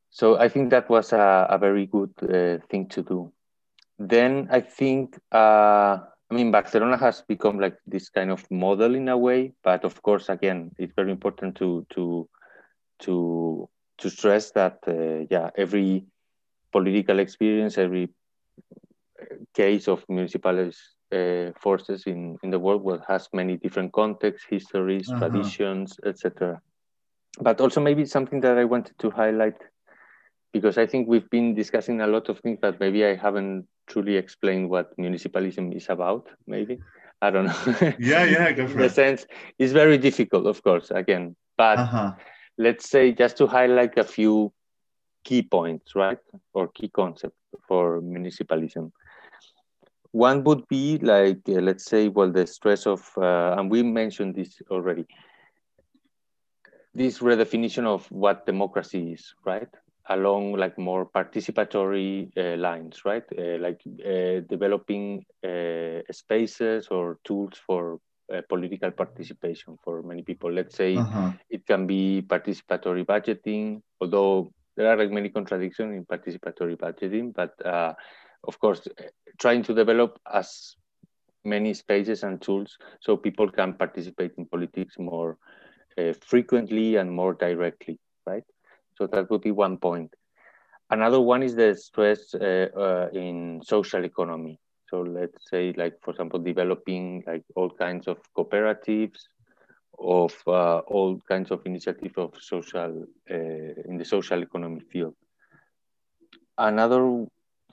So I think that was a, a very good uh, thing to do. Then I think, uh, I mean, Barcelona has become like this kind of model in a way, but of course, again, it's very important to to to to stress that uh, yeah every political experience every uh, case of municipal uh, forces in, in the world well, has many different contexts histories uh-huh. traditions etc but also maybe something that i wanted to highlight because i think we've been discussing a lot of things but maybe i haven't truly explained what municipalism is about maybe i don't know <laughs> yeah yeah go for in it. the sense it's very difficult of course again but uh-huh let's say just to highlight a few key points, right, or key concepts for municipalism. One would be like, uh, let's say, well, the stress of, uh, and we mentioned this already, this redefinition of what democracy is, right? along like more participatory uh, lines, right? Uh, like uh, developing uh, spaces or tools for uh, political participation for many people. Let's say uh-huh. it can be participatory budgeting, although there are like many contradictions in participatory budgeting, but uh, of course, trying to develop as many spaces and tools so people can participate in politics more frequently and more directly, right? So that would be one point. Another one is the stress uh, uh, in social economy. So let's say, like for example, developing like all kinds of cooperatives, of uh, all kinds of initiatives of social uh, in the social economy field. Another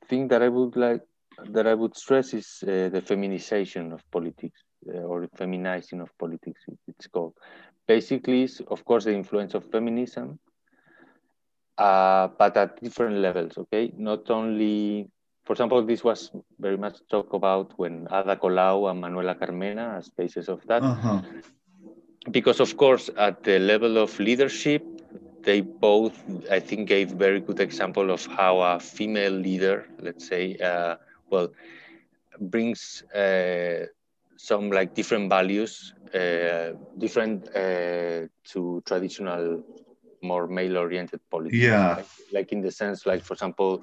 thing that I would like that I would stress is uh, the feminization of politics uh, or feminizing of politics. It's called basically, of course, the influence of feminism uh, but at different levels, okay? Not only, for example, this was very much talked about when Ada Colau and Manuela Carmena as cases of that. Uh-huh. Because, of course, at the level of leadership, they both, I think, gave very good example of how a female leader, let's say, uh, well, brings uh, some like different values, uh, different uh, to traditional more male-oriented politics. Yeah. Like, like, in the sense, like for example,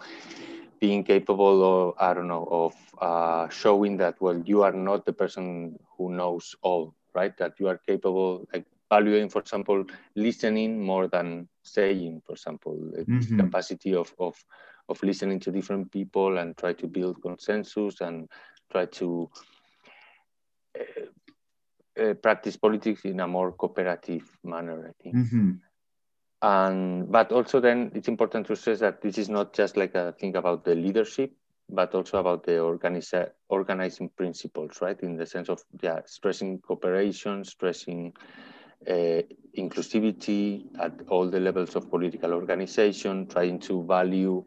being capable of I don't know of uh, showing that well you are not the person who knows all, right? That you are capable, like valuing, for example, listening more than saying, for example, mm-hmm. capacity of, of of listening to different people and try to build consensus and try to uh, uh, practice politics in a more cooperative manner, I think. Mm-hmm and but also then it's important to stress that this is not just like a thing about the leadership but also about the organiza- organizing principles right in the sense of yeah stressing cooperation stressing uh, inclusivity at all the levels of political organization trying to value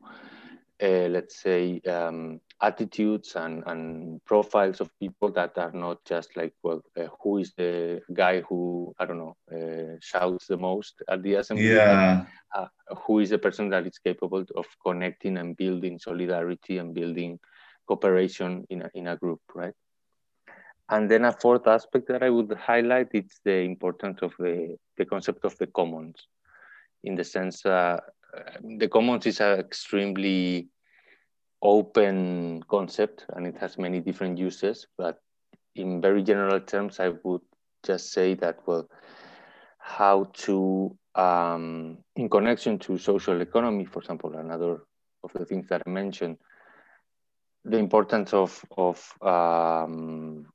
uh, let's say um, attitudes and, and profiles of people that are not just like well uh, who is the guy who i don't know uh, shouts the most at the assembly yeah. uh, who is the person that is capable of connecting and building solidarity and building cooperation in a, in a group right and then a fourth aspect that i would highlight is the importance of the, the concept of the commons in the sense uh, the commons is an extremely open concept and it has many different uses. But in very general terms, I would just say that, well, how to, um, in connection to social economy, for example, another of the things that I mentioned, the importance of, of um,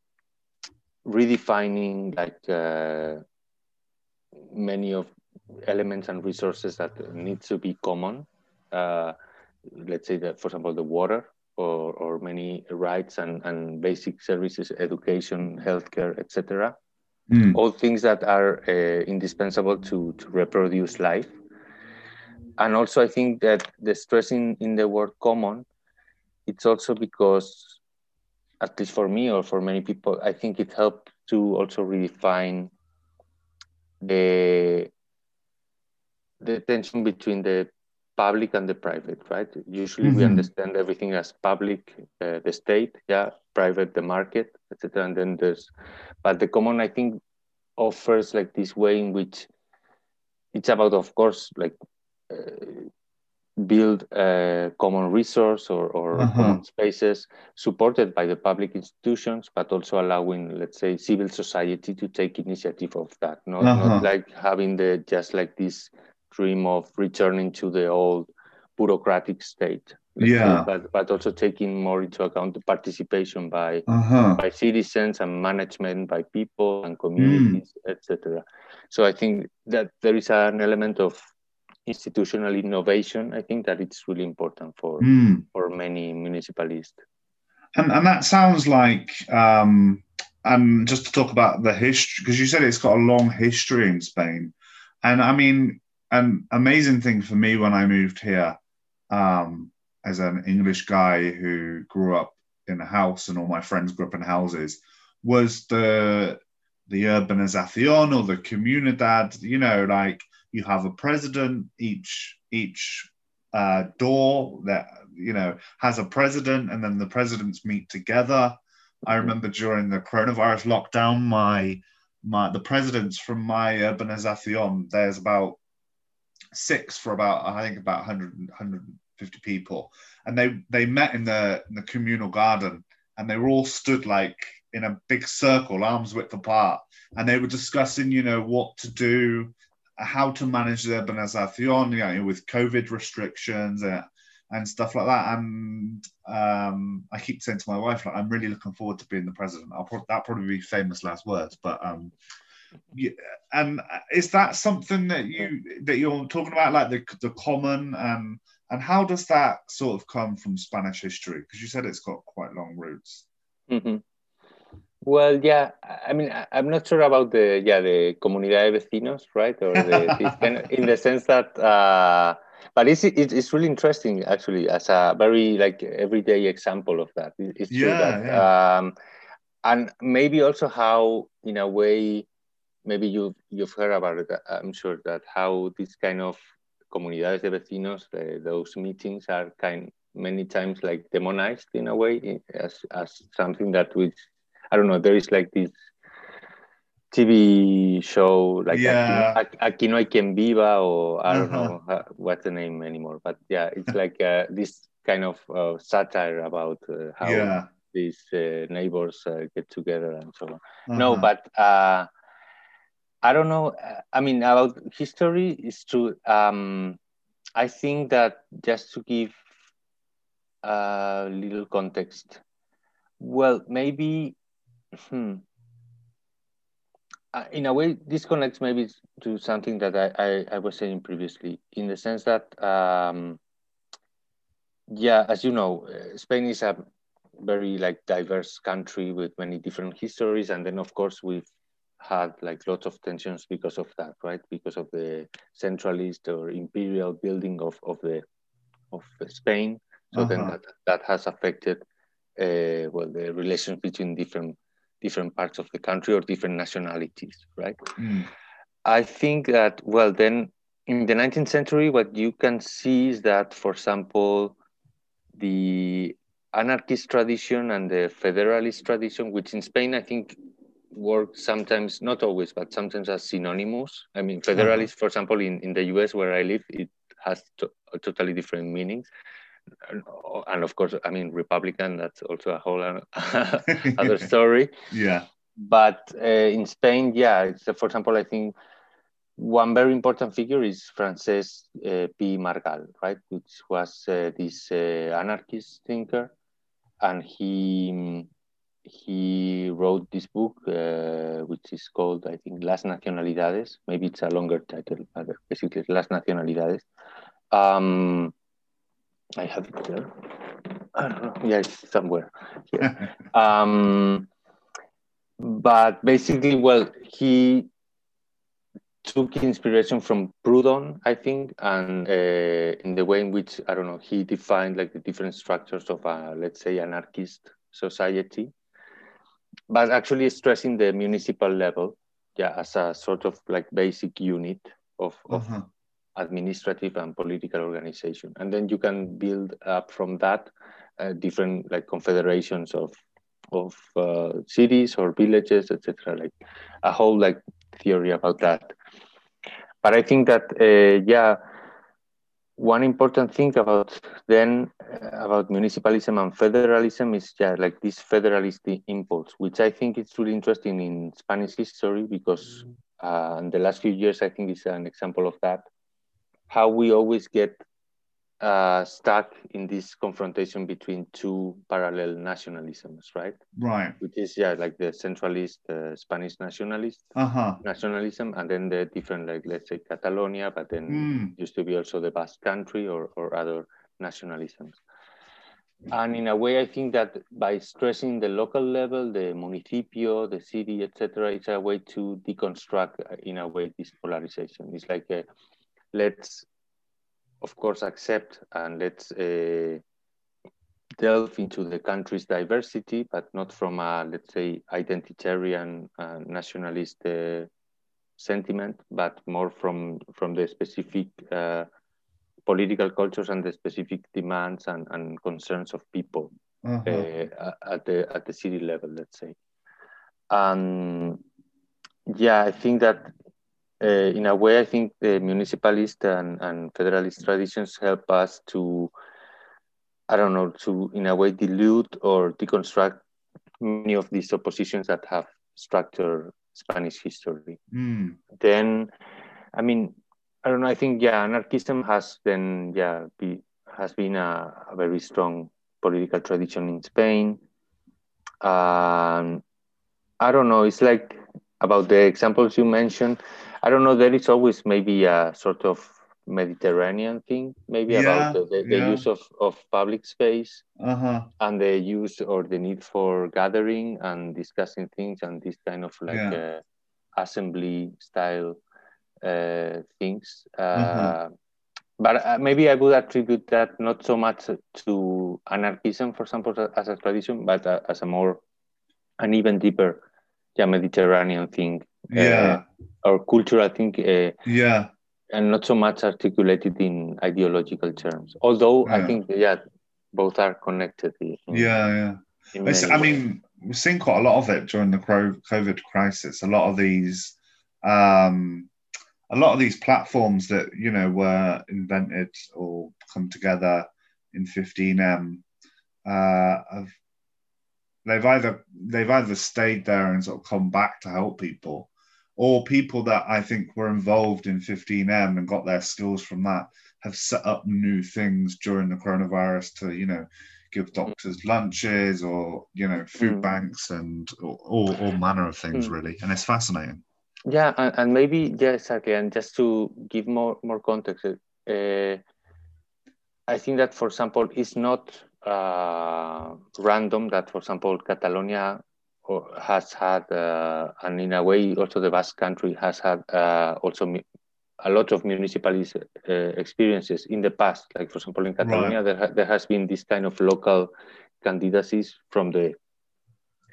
redefining like uh, many of elements and resources that need to be common. Uh, let's say that, for example, the water or, or many rights and, and basic services, education, healthcare, etc. Mm. All things that are uh, indispensable to, to reproduce life. And also, I think that the stressing in the word common, it's also because, at least for me or for many people, I think it helped to also redefine the the tension between the public and the private, right? Usually mm-hmm. we understand everything as public, uh, the state, yeah, private, the market, etc. And then there's, but the common, I think, offers like this way in which it's about, of course, like uh, build a common resource or, or uh-huh. common spaces supported by the public institutions, but also allowing, let's say, civil society to take initiative of that. Not, uh-huh. not like having the just like this dream of returning to the old bureaucratic state. Yeah, say, but but also taking more into account the participation by uh-huh. by citizens and management by people and communities, mm. etc. So I think that there is an element of institutional innovation. I think that it's really important for mm. for many municipalists. And and that sounds like um, and just to talk about the history because you said it's got a long history in Spain, and I mean an amazing thing for me when I moved here um, as an English guy who grew up in a house and all my friends grew up in houses was the the urbanización or the comunidad. You know, like you have a president each each uh, door that you know has a president, and then the presidents meet together. I remember during the coronavirus lockdown, my my the presidents from my urbanización, there's about six for about I think about 100 150 people, and they they met in the in the communal garden, and they were all stood like in a big circle, arms width apart, and they were discussing, you know, what to do, how to manage the urbanización, you know, with COVID restrictions. Uh, and stuff like that. And um, I keep saying to my wife, like, I'm really looking forward to being the president. I'll pro- that probably be famous last words, but um, yeah, and is that something that you that you're talking about, like the the common and and how does that sort of come from Spanish history? Because you said it's got quite long roots. Mhm. Well, yeah, I mean, I'm not sure about the yeah the comunidad de vecinos, right? Or the, this kind of- in the sense that, uh, but it's, it's really interesting actually as a very like everyday example of that. It- It's true Yeah, that, um, and maybe also how in a way, maybe you've you've heard about it. I'm sure that how this kind of comunidades de vecinos, uh, those meetings are kind many times like demonized in a way as as something that which I don't know. There is like this TV show like Yeah. Aquí, no- Aquí no hay quien viva or I don't Uh-huh. know uh, what's the name anymore. But yeah, it's <laughs> like uh, this kind of uh, satire about uh, how yeah. these uh, neighbors uh, get together and so on. No, Uh-huh. but uh, I don't know. I mean, about history, it's true. Um, I think that just to give a little context, well, maybe hmm, uh, in a way, this connects maybe to something that I, I, I was saying previously, in the sense that, um, yeah, as you know, uh, Spain is a very like diverse country with many different histories, and then of course we've had like lots of tensions because of that, right? Because of the centralist or imperial building of, of the of Spain. So then Uh-huh. that that has affected uh, well the relations between different different parts of the country or different nationalities, right? Mm. I think that, well, then in the 19th century, what you can see is that, for example, the anarchist tradition and the federalist tradition, which in Spain I think work sometimes, not always, but sometimes as synonymous. I mean, federalist, for example, in, in the US where I live, it has to, totally different meanings. And, and of course, I mean, Republican, that's also a whole <laughs> other story <laughs> yeah. but uh, in Spain, yeah, it's, for example, I think one very important figure is Francesc uh, Pi Margall, right, which was uh, this uh, anarchist thinker, and he he wrote this book, uh, which is called, I think, Las Nacionalidades. Maybe it's a longer title, but basically, Las Nacionalidades. Um, I have it here. I don't know. Yeah, it's somewhere. Here. <laughs> um, but basically, well, he took inspiration from Proudhon, I think, and uh, in the way in which I don't know he defined like the different structures of a let's say anarchist society, but actually stressing the municipal level, yeah, as a sort of like basic unit of, of Uh-huh. Administrative and political organization, and then you can build up from that uh, different like confederations of of uh, cities or villages, etc. Like a whole like theory about that. But I think that uh, yeah, one important thing about then uh, about municipalism and federalism is yeah like this federalist impulse, which I think is really interesting in Spanish history because uh, in the last few years I think is an example of that. How we always get uh, stuck in this confrontation between two parallel nationalisms, right? Right. Which is yeah, like the centralist uh, Spanish nationalist Uh-huh. nationalism, and then the different like let's say Catalonia, but then Mm. used to be also the Basque Country or or other nationalisms. And in a way, I think that by stressing the local level, the municipio, the city, etc., it's a way to deconstruct, uh, in a way, this polarization. It's like a, let's of course, accept and let's uh, delve into the country's diversity, but not from a, let's say, identitarian uh, nationalist uh, sentiment, but more from from the specific uh, political cultures and the specific demands and, and concerns of people uh, at the at the city level, let's say. And yeah, I think that uh, in a way, I think the municipalist and, and federalist traditions help us to, I don't know, to in a way dilute or deconstruct many of these oppositions that have structured Spanish history. Mm. Then, I mean, I don't know. I think yeah, anarchism has then yeah be, has been a, a very strong political tradition in Spain. Um, I don't know. It's like about the examples you mentioned. I don't know. There is always maybe a sort of Mediterranean thing, maybe yeah, about the, the, the yeah. use of, of public space uh-huh. and the use or the need for gathering and discussing things and this kind of like yeah. uh, assembly style uh, things. Uh, uh-huh. But uh, maybe I would attribute that not so much to anarchism, for example, as a tradition, but uh, as a more, an even deeper yeah, Mediterranean thing. Yeah. Or cultural thing. yeah and not so much articulated in ideological terms. Although yeah. I think, yeah, both are connected. In, yeah, yeah. I mean, we've seen quite a lot of it during the COVID crisis. A lot of these, um, a lot of these platforms that you know were invented or come together in 15M uh, have they've either they've either stayed there and sort of come back to help people, or people that I think were involved in 15M and got their skills from that have set up new things during the coronavirus to, you know, give doctors lunches or, you know, food mm. banks and all, all manner of things, mm. really. And it's fascinating. Yeah, and, and, maybe, yeah, exactly. And just to give more, more context, uh, I think that, for example, it's not uh, random that, for example, Catalonia has had, uh, and in a way, also the Basque Country has had uh, also a lot of municipalities uh, experiences in the past. Like for example, in Catalonia, right. there, ha there has been this kind of local candidacies from the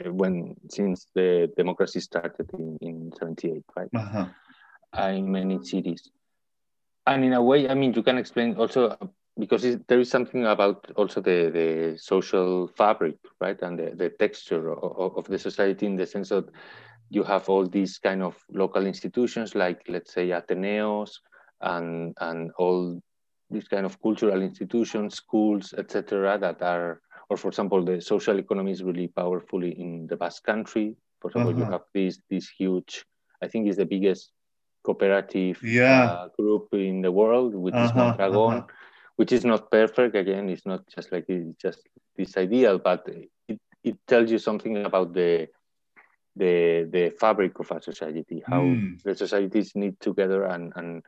uh, when since the democracy started in, in 78 right -huh. in many cities and in a way i mean you can explain also because there is something about also the, the social fabric, right, and the, the texture of, of, the society in the sense that you have all these kind of local institutions, like let's say Ateneos, and and all these kind of cultural institutions, schools, etc., that are, or for example, the social economy is really powerfully in the Basque Country. For example, uh -huh. you uh-huh. have this this huge, I think, is the biggest cooperative yeah. uh, group in the world, which uh -huh, is Mondragon. -huh which is not perfect. Again, it's not just like it's just this ideal, but it, it tells you something about the the the fabric of a society, how mm. the societies knit together, and and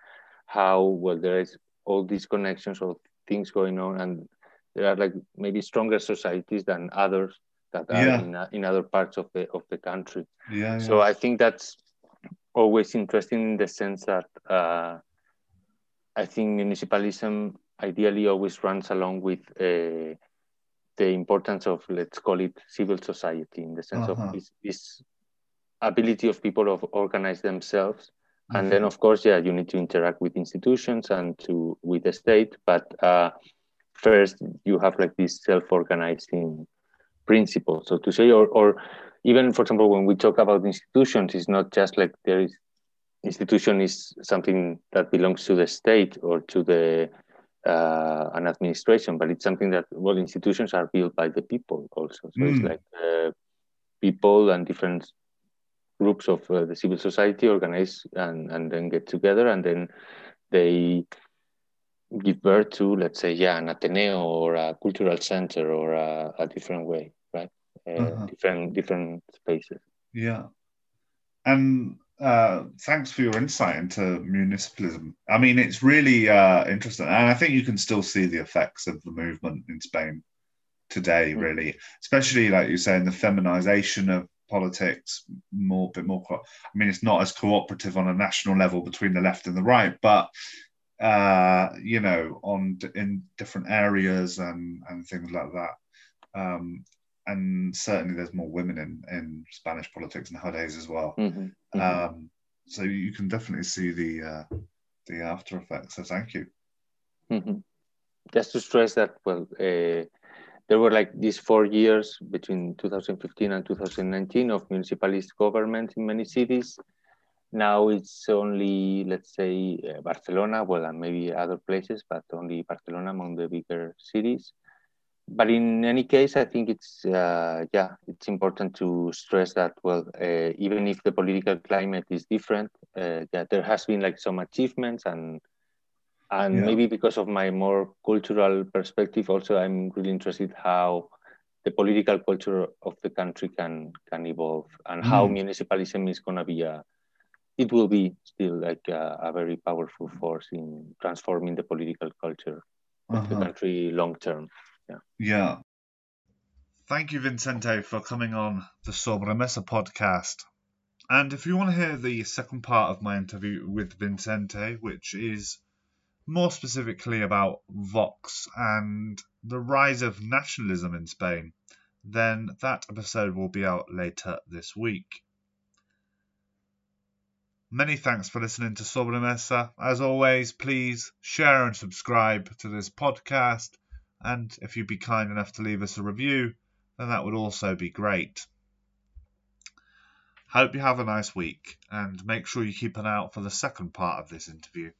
how well there is all these connections of things going on, and there are like maybe stronger societies than others that are yeah. in, in other parts of the of the country. Yeah, so I think that's always interesting in the sense that uh, I think municipalism ideally always runs along with uh, the importance of let's call it civil society in the sense uh-huh. of this, this, ability of people to organize themselves mm-hmm. and then of course yeah you need to interact with institutions and to with the state but uh, first you have like this self-organizing principle so to say or, or even for example when we talk about institutions it's not just like there is institution is something that belongs to the state or to the uh, an administration, but it's something that well institutions are built by the people also. So mm. it's like uh, people and different groups of uh, the civil society organize and, and then get together and then they give birth to let's say yeah an ateneo or a cultural center or a, a different way right uh, -huh. different different spaces yeah and uh, thanks for your insight into municipalism. I mean, it's really uh, interesting, and I think you can still see the effects of the movement in Spain today. Mm. Really, especially like you're saying, the feminization of politics, more bit more. I mean, it's not as cooperative on a national level between the left and the right, but uh, you know, on in different areas and and things like that. Um, and certainly there's more women in, in Spanish politics nowadays as well. Mm-hmm. Mm-hmm. Um, so you can definitely see the uh, the after effects. So thank you. Mm-hmm. Just to stress that, well, uh, there were like these four years between 2015 and 2019 of municipalist government in many cities. Now it's only, let's say, uh, Barcelona, well, and maybe other places, but only Barcelona among the bigger cities. But in any case, I think it's uh, yeah, it's important to stress that well, uh, even if the political climate is different, uh, that there has been like some achievements and and yeah. maybe because of my more cultural perspective, also I'm really interested how the political culture of the country can can evolve and mm. how municipalism is going to be a it will be still like a, a, very powerful force in transforming the political culture of uh-huh. the country long term. Yeah. Yeah. Thank you, Vincente, for coming on the Sobremesa podcast. And if you want to hear the second part of my interview with Vincente, which is more specifically about Vox and the rise of nationalism in Spain, then that episode will be out later this week. Many thanks for listening to Sobremesa. As always, please share and subscribe to this podcast. And if you'd be kind enough to leave us a review, then that would also be great. Hope you have a nice week and make sure you keep an eye out for the second part of this interview.